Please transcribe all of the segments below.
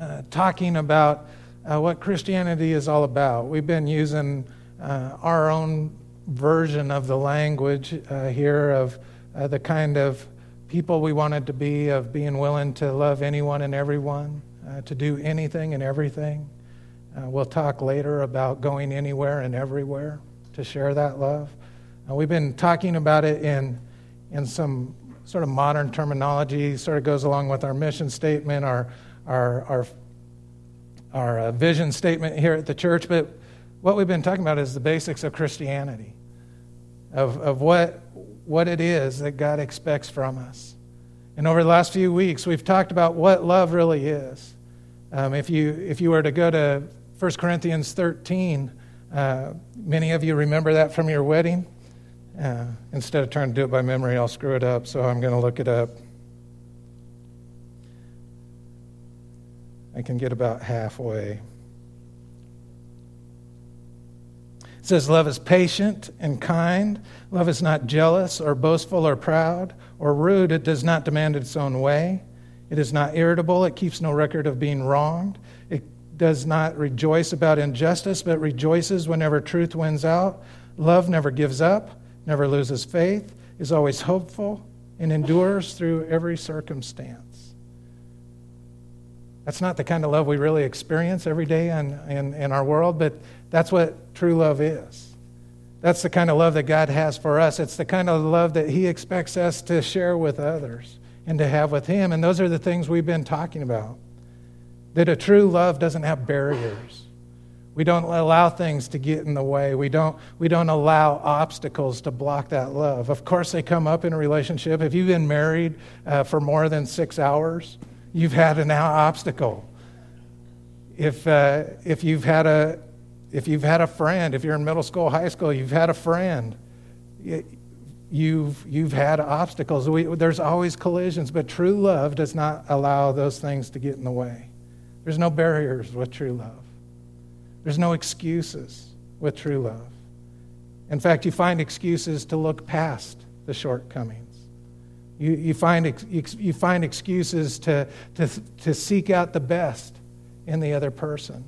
uh, talking about uh, what Christianity is all about. We've been using uh, our own version of the language uh, here of uh, the kind of people we wanted to be, of being willing to love anyone and everyone, to do anything and everything. We'll talk later about going anywhere and everywhere to share that love. We've been talking about it in, in some sort of modern terminology, sort of goes along with our mission statement, our, our, our, our uh, vision statement here at the church. But what we've been talking about is the basics of Christianity, of, of what, what it is that God expects from us. And over the last few weeks, we've talked about what love really is. Um, if, you, if you were to go to 1 Corinthians 13, uh, many of you remember that from your wedding. Uh, instead of trying to do it by memory, I'll screw it up, so I'm going to look it up. I can get about halfway. It says, Love is patient and kind. Love is not jealous or boastful or proud or rude. It does not demand its own way. It is not irritable. It keeps no record of being wronged. It does not rejoice about injustice, but rejoices whenever truth wins out. Love never gives up, never loses faith, is always hopeful, and endures through every circumstance. That's not the kind of love we really experience every day in, in, in our world, but that's what true love is. That's the kind of love that God has for us. It's the kind of love that He expects us to share with others and to have with Him. And those are the things we've been talking about. That a true love doesn't have barriers. We don't allow things to get in the way. We don't, we don't allow obstacles to block that love. Of course, they come up in a relationship. If you've been married uh, for more than six hours, you've had an obstacle. If, uh, if, you've had a, if you've had a friend, if you're in middle school, high school, you've had a friend, you've, you've had obstacles. We, there's always collisions, but true love does not allow those things to get in the way. There's no barriers with true love, there's no excuses with true love. In fact, you find excuses to look past the shortcomings. You, you, find, you find excuses to, to, to seek out the best in the other person.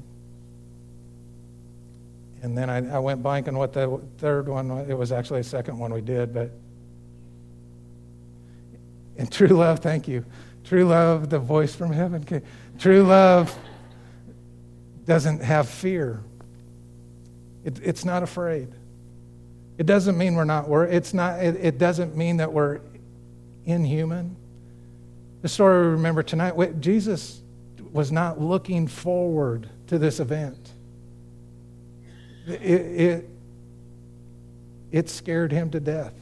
And then I, I went blank on what the third one was. It was actually a second one we did, but. And true love, thank you. True love, the voice from heaven. True love doesn't have fear. It, it's not afraid. It doesn't mean we're not worried. It's not, it, it doesn't mean that we're inhuman. The story we remember tonight, Jesus was not looking forward to this event. It, it, it scared him to death.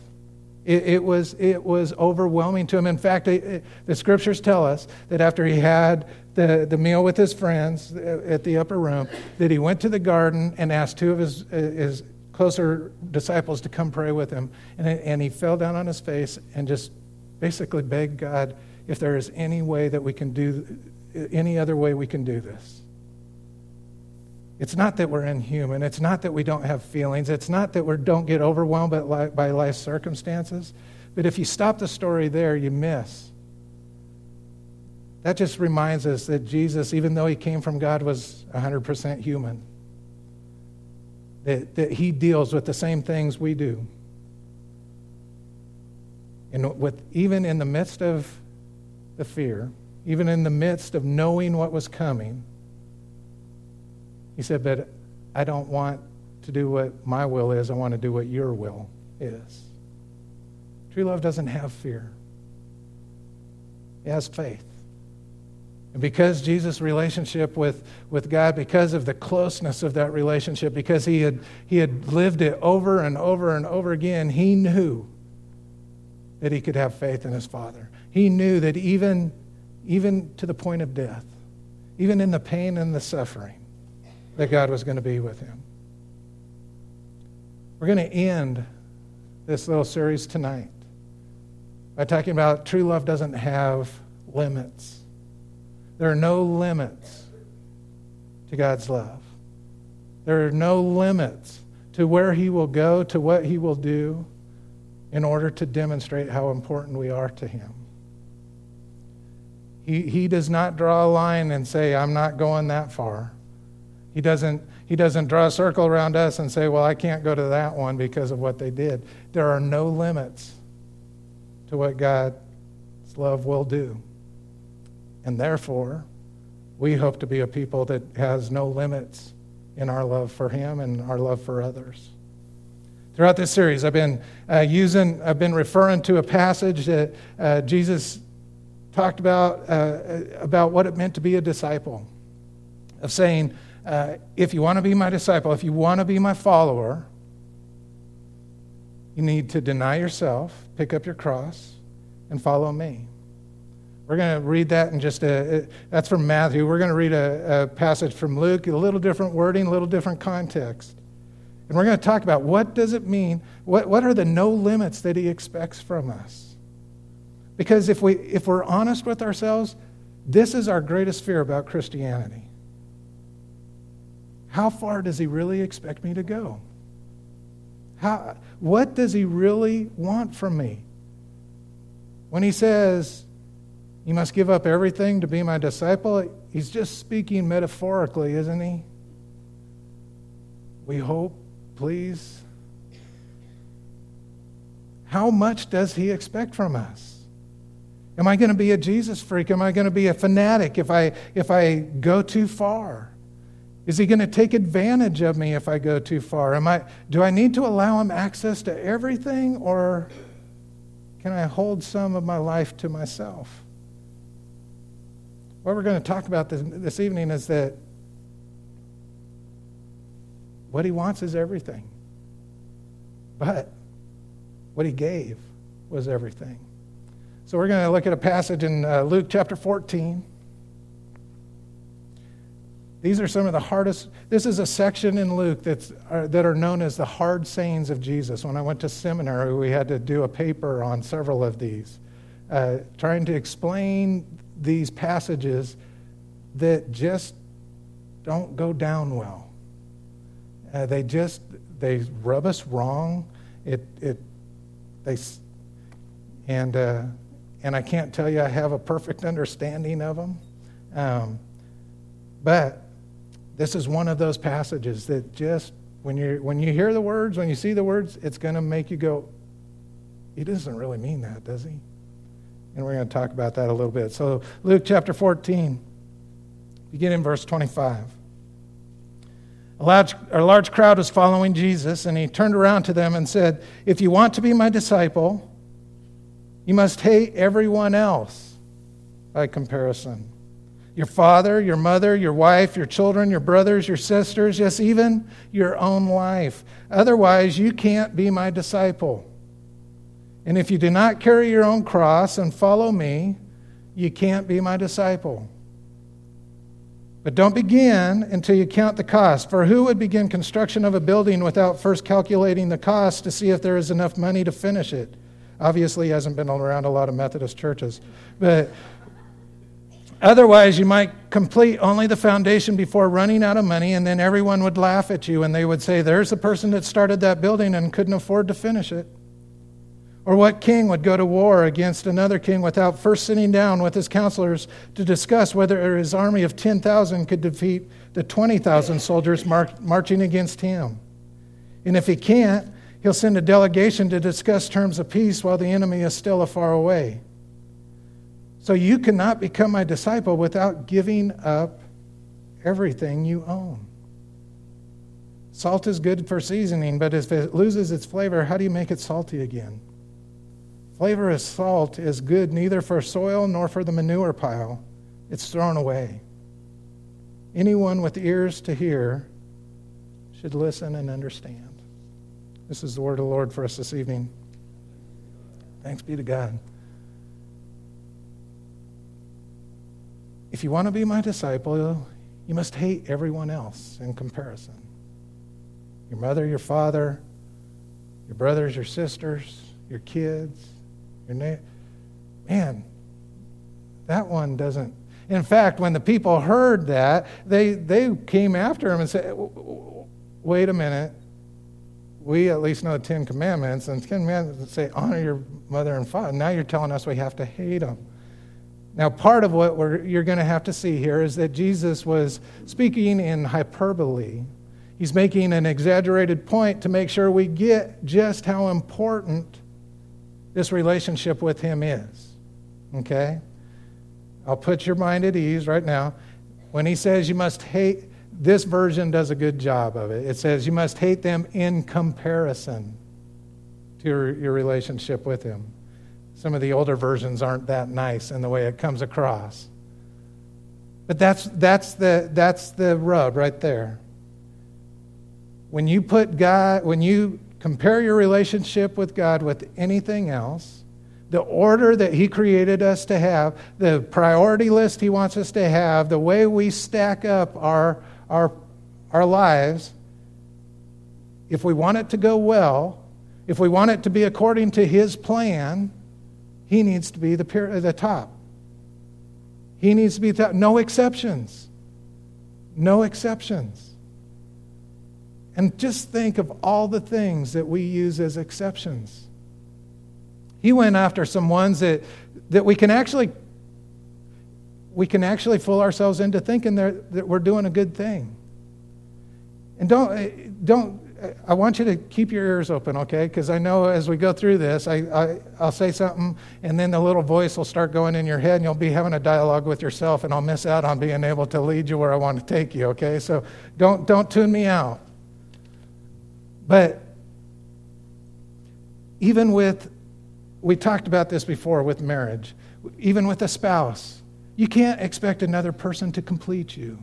It, it, was, it was overwhelming to him. In fact, it, the scriptures tell us that after he had the, the meal with his friends at the upper room, that he went to the garden and asked two of his, his closer disciples to come pray with him. And, and he fell down on his face and just basically beg God if there is any way that we can do, any other way we can do this. It's not that we're inhuman. It's not that we don't have feelings. It's not that we don't get overwhelmed by, by life circumstances. But if you stop the story there, you miss. That just reminds us that Jesus, even though he came from God, was 100% human. That, that he deals with the same things we do. And with, even in the midst of the fear, even in the midst of knowing what was coming, he said, But I don't want to do what my will is, I want to do what your will is. True love doesn't have fear, it has faith. And because Jesus' relationship with, with God, because of the closeness of that relationship, because he had, he had lived it over and over and over again, he knew that he could have faith in his Father. He knew that even, even to the point of death, even in the pain and the suffering, that God was going to be with him. We're going to end this little series tonight by talking about true love doesn't have limits. There are no limits to God's love. There are no limits to where He will go, to what He will do in order to demonstrate how important we are to Him. He, he does not draw a line and say, I'm not going that far. He doesn't, he doesn't draw a circle around us and say, Well, I can't go to that one because of what they did. There are no limits to what God's love will do. And therefore, we hope to be a people that has no limits in our love for Him and our love for others. Throughout this series, I've been uh, using, I've been referring to a passage that uh, Jesus talked about uh, about what it meant to be a disciple, of saying, uh, if you want to be my disciple, if you want to be my follower, you need to deny yourself, pick up your cross, and follow me. We're going to read that in just a, that's from Matthew. We're going to read a, a passage from Luke, a little different wording, a little different context. And we're going to talk about what does it mean? What, what are the no limits that he expects from us? Because if, we, if we're honest with ourselves, this is our greatest fear about Christianity. How far does he really expect me to go? How, what does he really want from me? When he says, You must give up everything to be my disciple, he's just speaking metaphorically, isn't he? We hope, please. How much does he expect from us? Am I going to be a Jesus freak? Am I going to be a fanatic if I, if I go too far? Is he going to take advantage of me if I go too far? Am I, do I need to allow him access to everything, or can I hold some of my life to myself? What we're going to talk about this, this evening is that what he wants is everything. But what he gave was everything. So we're going to look at a passage in uh, Luke chapter 14. These are some of the hardest. This is a section in Luke that's, that are known as the hard sayings of Jesus. When I went to seminary, we had to do a paper on several of these, uh, trying to explain these passages that just don't go down well. Uh, they just they rub us wrong. It it they and uh, and I can't tell you I have a perfect understanding of them, um, but this is one of those passages that just, when, you when you hear the words, when you see the words, it's going to make you go, he doesn't really mean that, does he? And we're going to talk about that a little bit. So, Luke chapter 14, begin in verse 25. A large, a large crowd was following Jesus, and he turned around to them and said, If you want to be my disciple, you must hate everyone else by comparison your father, your mother, your wife, your children, your brothers, your sisters, yes, even your own life. Otherwise, you can't be my disciple. And if you do not carry your own cross and follow me, you can't be my disciple. But don't begin until you count the cost. For who would begin construction of a building without first calculating the cost to see if there is enough money to finish it? Obviously, hasn't been around a lot of Methodist churches. But Otherwise, you might complete only the foundation before running out of money, and then everyone would laugh at you and they would say, There's the person that started that building and couldn't afford to finish it. Or what king would go to war against another king without first sitting down with his counselors to discuss whether his army of 10,000 could defeat the 20,000 soldiers mar- marching against him? And if he can't, he'll send a delegation to discuss terms of peace while the enemy is still afar away. So you cannot become my disciple without giving up everything you own. Salt is good for seasoning, but if it loses its flavor, how do you make it salty again? Flavor of salt is good neither for soil nor for the manure pile. It's thrown away. Anyone with ears to hear should listen and understand. This is the word of the Lord for us this evening. Thanks be to God. If you want to be my disciple, you must hate everyone else in comparison your mother, your father, your brothers, your sisters, your kids, na- man. That one doesn't. In fact, when the people heard that, they they came after him and said, "Wait a minute. We at least know the Ten Commandments, and the Ten Commandments say honor your mother and father. Now you're telling us we have to hate them." Now, part of what you're going to have to see here is that Jesus was speaking in hyperbole. He's making an exaggerated point to make sure we get just how important this relationship with Him is. Okay? I'll put your mind at ease right now. When He says you must hate, this version does a good job of it. It says you must hate them in comparison to your, your relationship with Him. Some of the older versions aren't that nice in the way it comes across. But that's, that's, the, that's the rub right there. When you put God, when you compare your relationship with God with anything else, the order that He created us to have, the priority list He wants us to have, the way we stack up our, our, our lives, if we want it to go well, if we want it to be according to His plan, he needs to be the, uh, the top. He needs to be the top. No exceptions. No exceptions. And just think of all the things that we use as exceptions. He went after some ones that, that we can actually we can actually fool ourselves into thinking that we're doing a good thing. And don't, eh, don't I want you to keep your ears open, okay? Because I know as we go through this, I, I, I'll say something, and then the little voice will start going in your head, and you'll be having a dialogue with yourself, and I'll miss out on being able to lead you where I want to take you, okay? So don't, don't tune me out. But even with, we talked about this before with marriage, even with a spouse, you can't expect another person to complete you.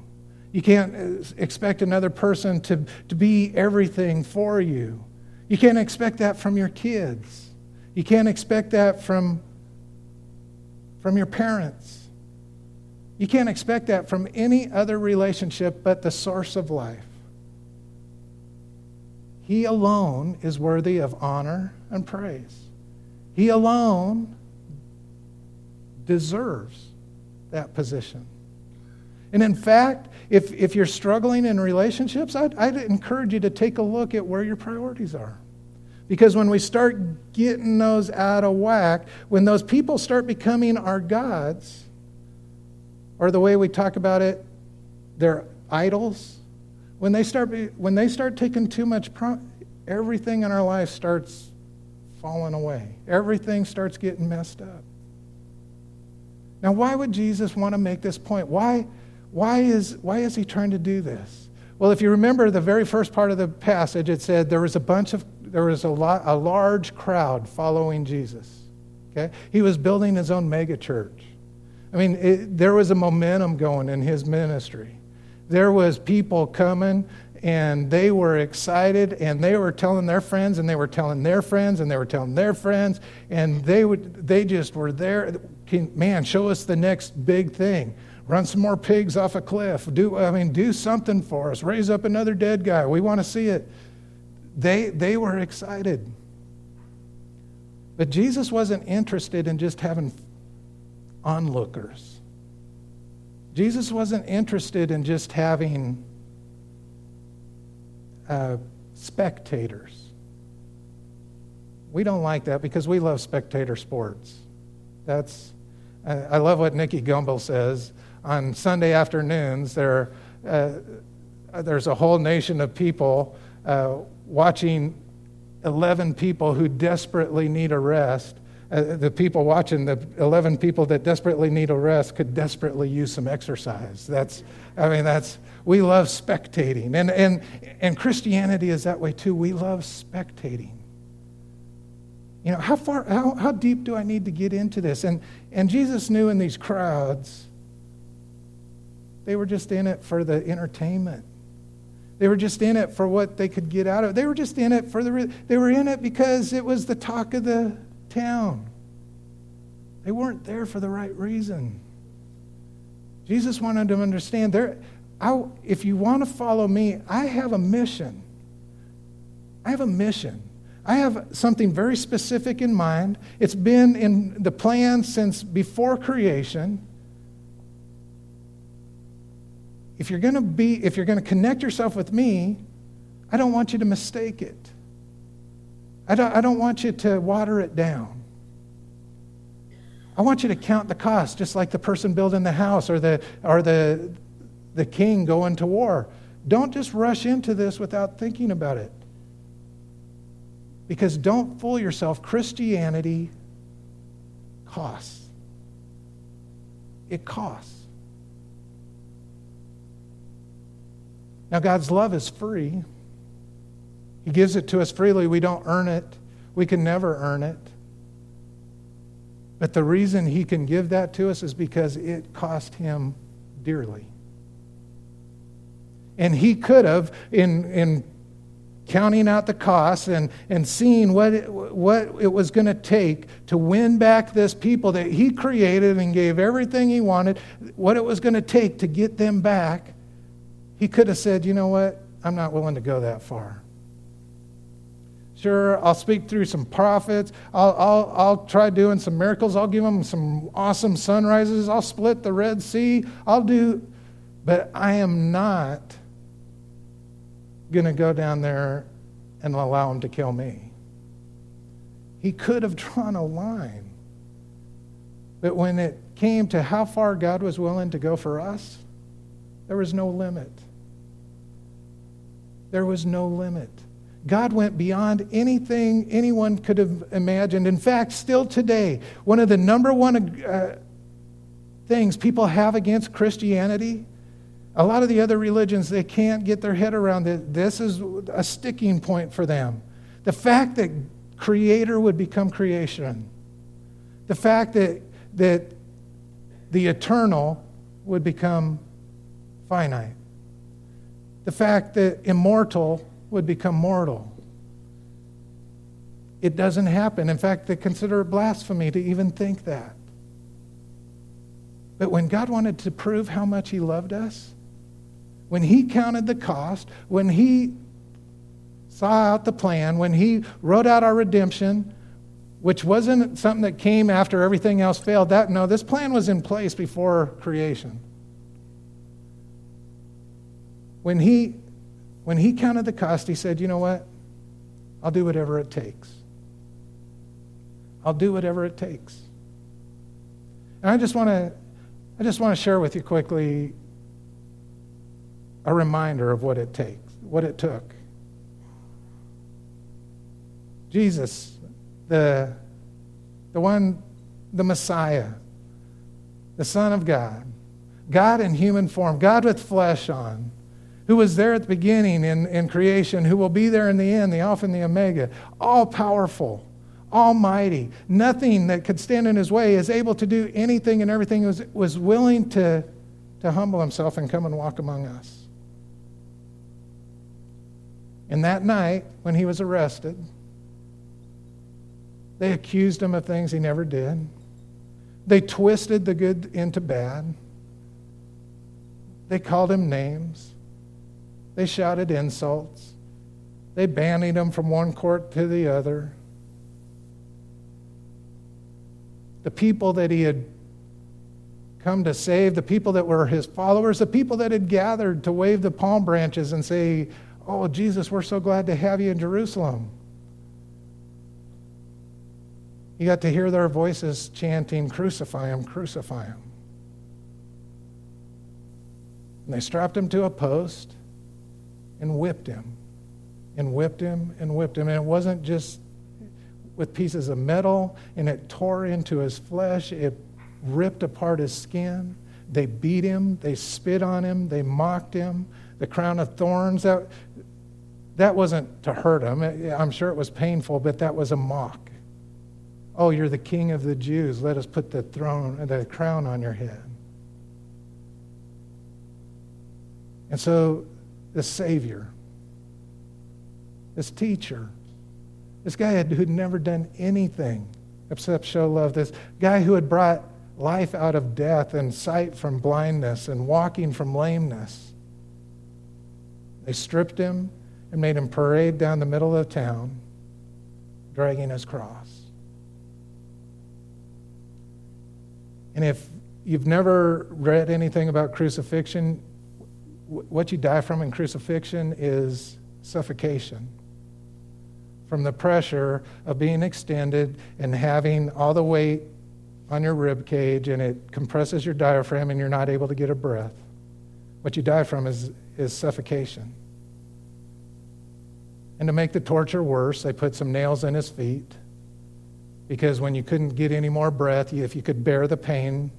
You can't uh, expect another person to, to be everything for you. You can't expect that from your kids. You can't expect that from, from your parents. You can't expect that from any other relationship but the source of life. He alone is worthy of honor and praise. He alone deserves that position. And in fact, if, if you're struggling in relationships, I'd, I'd encourage you to take a look at where your priorities are. Because when we start getting those out of whack, when those people start becoming our gods, or the way we talk about it, they're idols, when they start, when they start taking too much, everything in our life starts falling away. Everything starts getting messed up. Now, why would Jesus want to make this point? Why? Why is, why is he trying to do this? Well, if you remember the very first part of the passage, it said there was a bunch of, there was a, lot, a large crowd following Jesus. Okay? He was building his own megachurch. I mean, it, there was a momentum going in his ministry. There was people coming and they were excited and they were telling their friends and they were telling their friends and they were telling their friends and they would they just were there man show us the next big thing run some more pigs off a cliff. Do, I mean, do something for us. Raise up another dead guy. We want to see it. They, they were excited. But Jesus wasn't interested in just having onlookers. Jesus wasn't interested in just having uh, spectators. We don't like that because we love spectator sports. That's, I love what Nicky Gumbel says on Sunday afternoons, there, uh, there's a whole nation of people uh, watching 11 people who desperately need a rest. Uh, the people watching, the 11 people that desperately need a rest, could desperately use some exercise. That's, I mean, that's, we love spectating. And, and, and Christianity is that way too. We love spectating. You know, how far, how, how deep do I need to get into this? And, and Jesus knew in these crowds they were just in it for the entertainment. They were just in it for what they could get out of it. They were just in it for the they were in it because it was the talk of the They weren't there for the right reason. Jesus wanted them to understand there if you want to follow me, I have a mission. I have a mission. I have something very specific in mind. It's been in the plan since before creation. if you're going to be if you're going to connect yourself with me i don't want you to mistake it i don't, I don't want you to water it down I want you to count the cost, just like the person building the house or the, or the, the king going to war. Don't just rush into this without thinking about it. Because don't fool yourself, Christianity costs. It costs. Now, God's love is free. He gives it to us freely. We don't earn it, we can never earn it. But the reason He can give that to us is because it cost Him dearly. And He could have, in, in counting out the costs and, and seeing what it, what it was going to take to win back this people that he created and gave everything he wanted, what it was going to take to get them back, he could have said, you know what? I'm not willing to go that far. Sure, I'll speak through some prophets. I'll, I'll, I'll try doing some miracles. I'll give them some awesome sunrises. I'll split the Red Sea. I'll do, but I am not going to go down there and allow them to kill me. He could have drawn a line. But when it came to how far God was willing to go for us, there was no limit. There was no limit. God went beyond anything anyone could have imagined. In fact, still today, one of the number one uh, things people have against Christianity, a lot of the other religions, they can't get their head around it. This is a sticking point for them. The fact that Creator would become creation, the fact that, that the eternal would become finite the fact that immortal would become mortal. It doesn't happen. In fact, they consider it blasphemy to even think that. But when God wanted to prove how much He loved us, when He counted the cost, when He saw out the plan, when He wrote out our redemption, which wasn't something that came after everything else failed, that no, this plan was in place before creation. When he, when he counted the cost, he said, You know what? I'll do whatever it takes. I'll do whatever it takes. And I just want to I just want to share with you quickly a reminder of what it takes, what it took. Jesus, the, the one, the Messiah, the Son of God, God in human form, God with flesh on, who was there at the beginning in, in creation, who will be there in the end, the Alpha and the Omega, all powerful, almighty, nothing that could stand in his way, is able to do anything and everything, was, was willing to, to humble himself and come and walk among us. And that night, when he was arrested, they accused him of things he never did. They twisted the good into bad. They called him names. They shouted insults. They bandied him from one court to the other. The people that he had come to save, the people that were his followers, the people that had gathered to wave the palm branches and say, Oh, Jesus, we're so glad to have you in Jerusalem. You got to hear their voices chanting, Crucify him, crucify him. And they strapped him to a post and whipped him and whipped him and whipped him. And it wasn't just with pieces of metal and it tore into his flesh, it ripped apart his skin. They beat him, they spit on him, they mocked him. The crown of thorns, that, that wasn't to hurt him. I'm sure it was painful, but that was a mock. Oh, you're the king of the Jews. Let us put the throne, the crown on your head. And so this Savior, this teacher, this guy who'd never done anything except show love, this guy who had brought life out of death and sight from blindness and walking from lameness. They stripped him and made him parade down the middle of town, dragging his cross. And if you've never read anything about crucifixion, what you die from in crucifixion is suffocation from the pressure of being extended and having all the weight on your rib cage and it compresses your diaphragm and you're not able to get a breath. What you die from is, is suffocation. And to make the torture worse, they put some nails in his feet because when you couldn't get any more breath, if you could bear the pain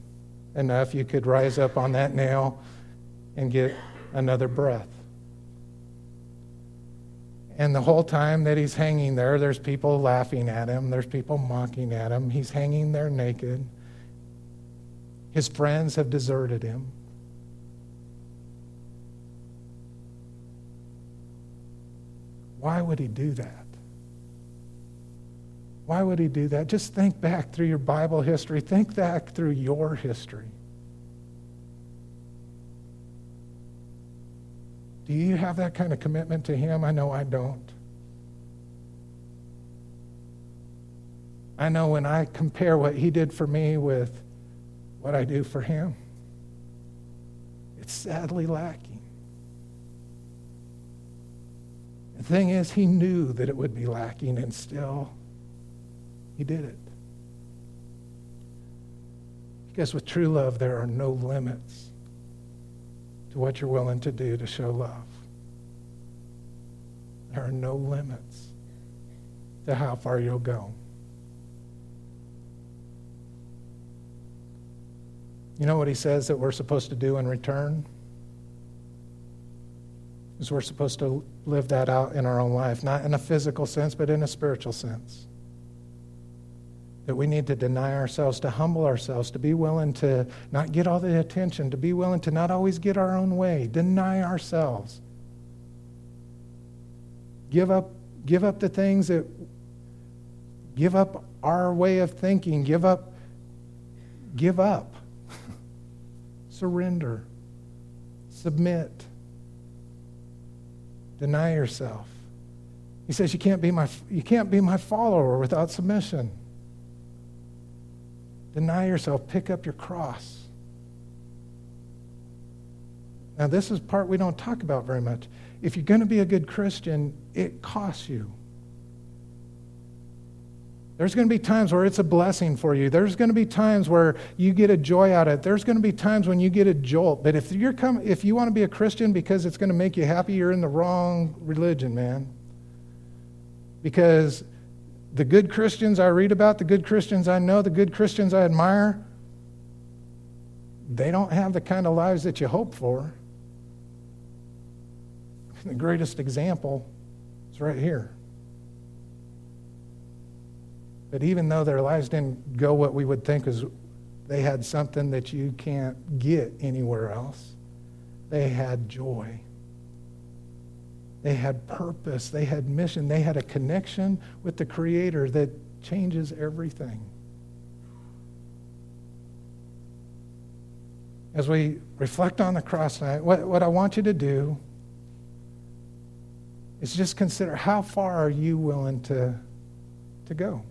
enough, you could rise up on that nail and get another breath. And the whole time that he's hanging there, there's people laughing at him, there's people mocking at him. He's hanging there naked. His friends have deserted him. Why would he do that? Why would he do that? Just think back through your Bible history, think back through your history. Do you have that kind of commitment to him? I know I don't. I know when I compare what he did for me with what I do for him, it's sadly lacking. The thing is, he knew that it would be lacking, and still, he did it. Because with true love, there are no limits what you're willing to do to show love. There are no limits to how far you'll go. You know what he says that we're supposed to do in return? Is we're supposed to live that out in our own life, not in a physical sense, but in a spiritual sense that we need to deny ourselves, to humble ourselves, to be willing to not get all the attention, to be willing to not always get our own way, deny ourselves. Give up, give up the things that, give up our way of thinking, give up, give up. Surrender. Submit. Deny yourself. He says you can't be my, you can't be my follower without submission. Deny yourself, pick up your cross. Now, this is part we don't talk about very much. If you're going to be a good Christian, it costs you. There's going to be times where it's a blessing for you. There's going to be times where you get a joy out of it. There's going to be times when you get a jolt. But if you're come, if you want to be a Christian because it's going to make you happy, you're in the wrong religion, man. Because the good Christians I read about, the good Christians I know, the good Christians I admire, they don't have the kind of lives that you hope for. The greatest example is right here. But even though their lives didn't go what we would think is they had something that you can't get anywhere else, they had joy. They had purpose, they had mission, they had a connection with the Creator that changes everything. As we reflect on the cross tonight, what, what I want you to do is just consider how far are you willing to, to go?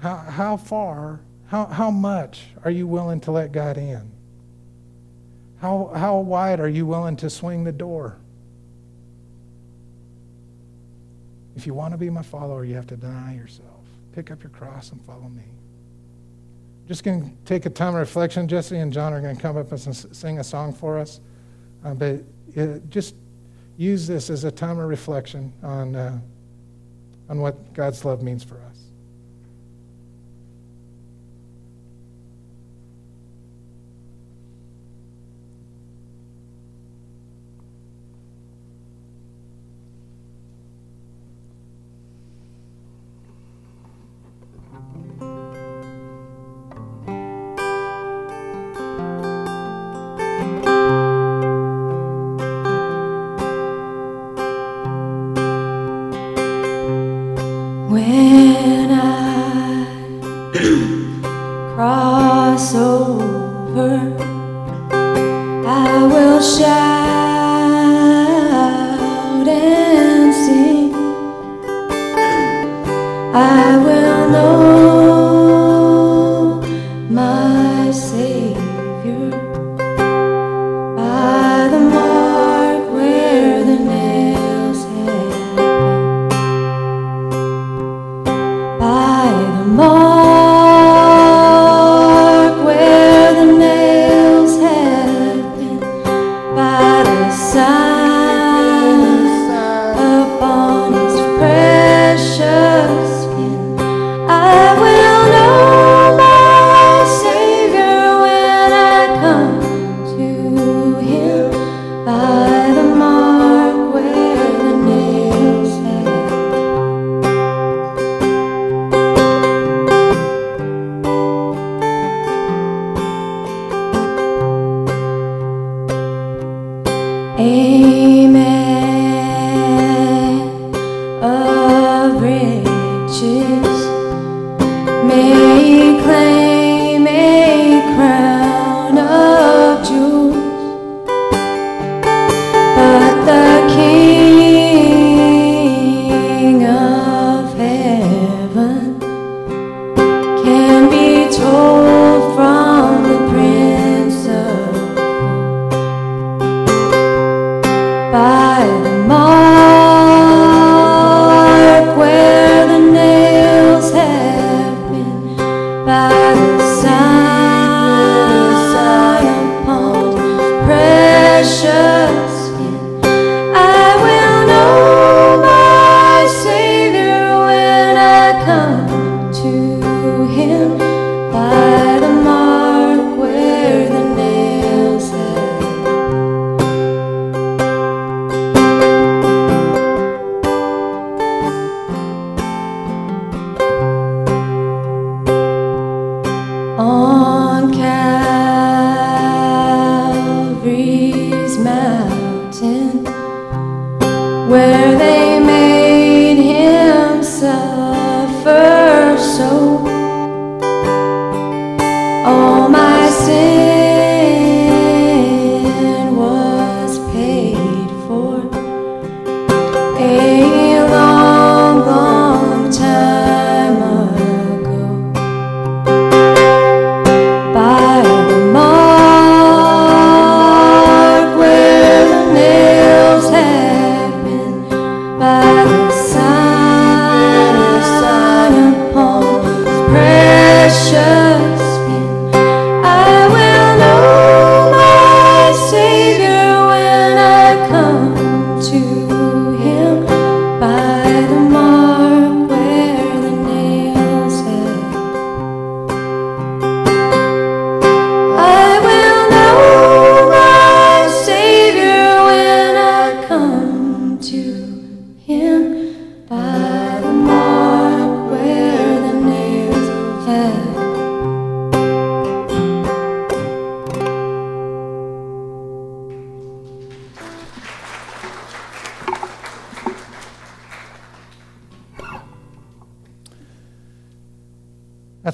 How, how far, how, how much are you willing to let God in? How, how wide are you willing to swing the door? If you want to be my follower, you have to deny yourself. Pick up your cross and follow me. Just going to take a time of reflection. Jesse and John are going to come up and sing a song for us. Uh, but uh, just use this as a time of reflection on, uh, on what God's love means for us.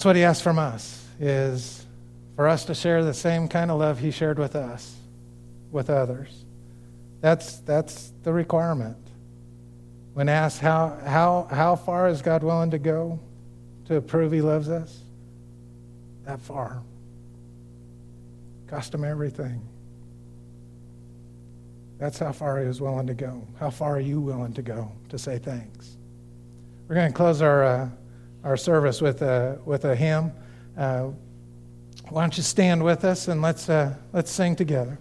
That's what he asks from us is for us to share the same kind of love he shared with us with others. That's that's the requirement. When asked how how how far is God willing to go to prove he loves us? That far. Cost him everything. That's how far he was willing to go. How far are you willing to go to say thanks? We're going to close our uh, our service with a, with a hymn. Uh, why don't you stand with us and let's, uh, let's sing together.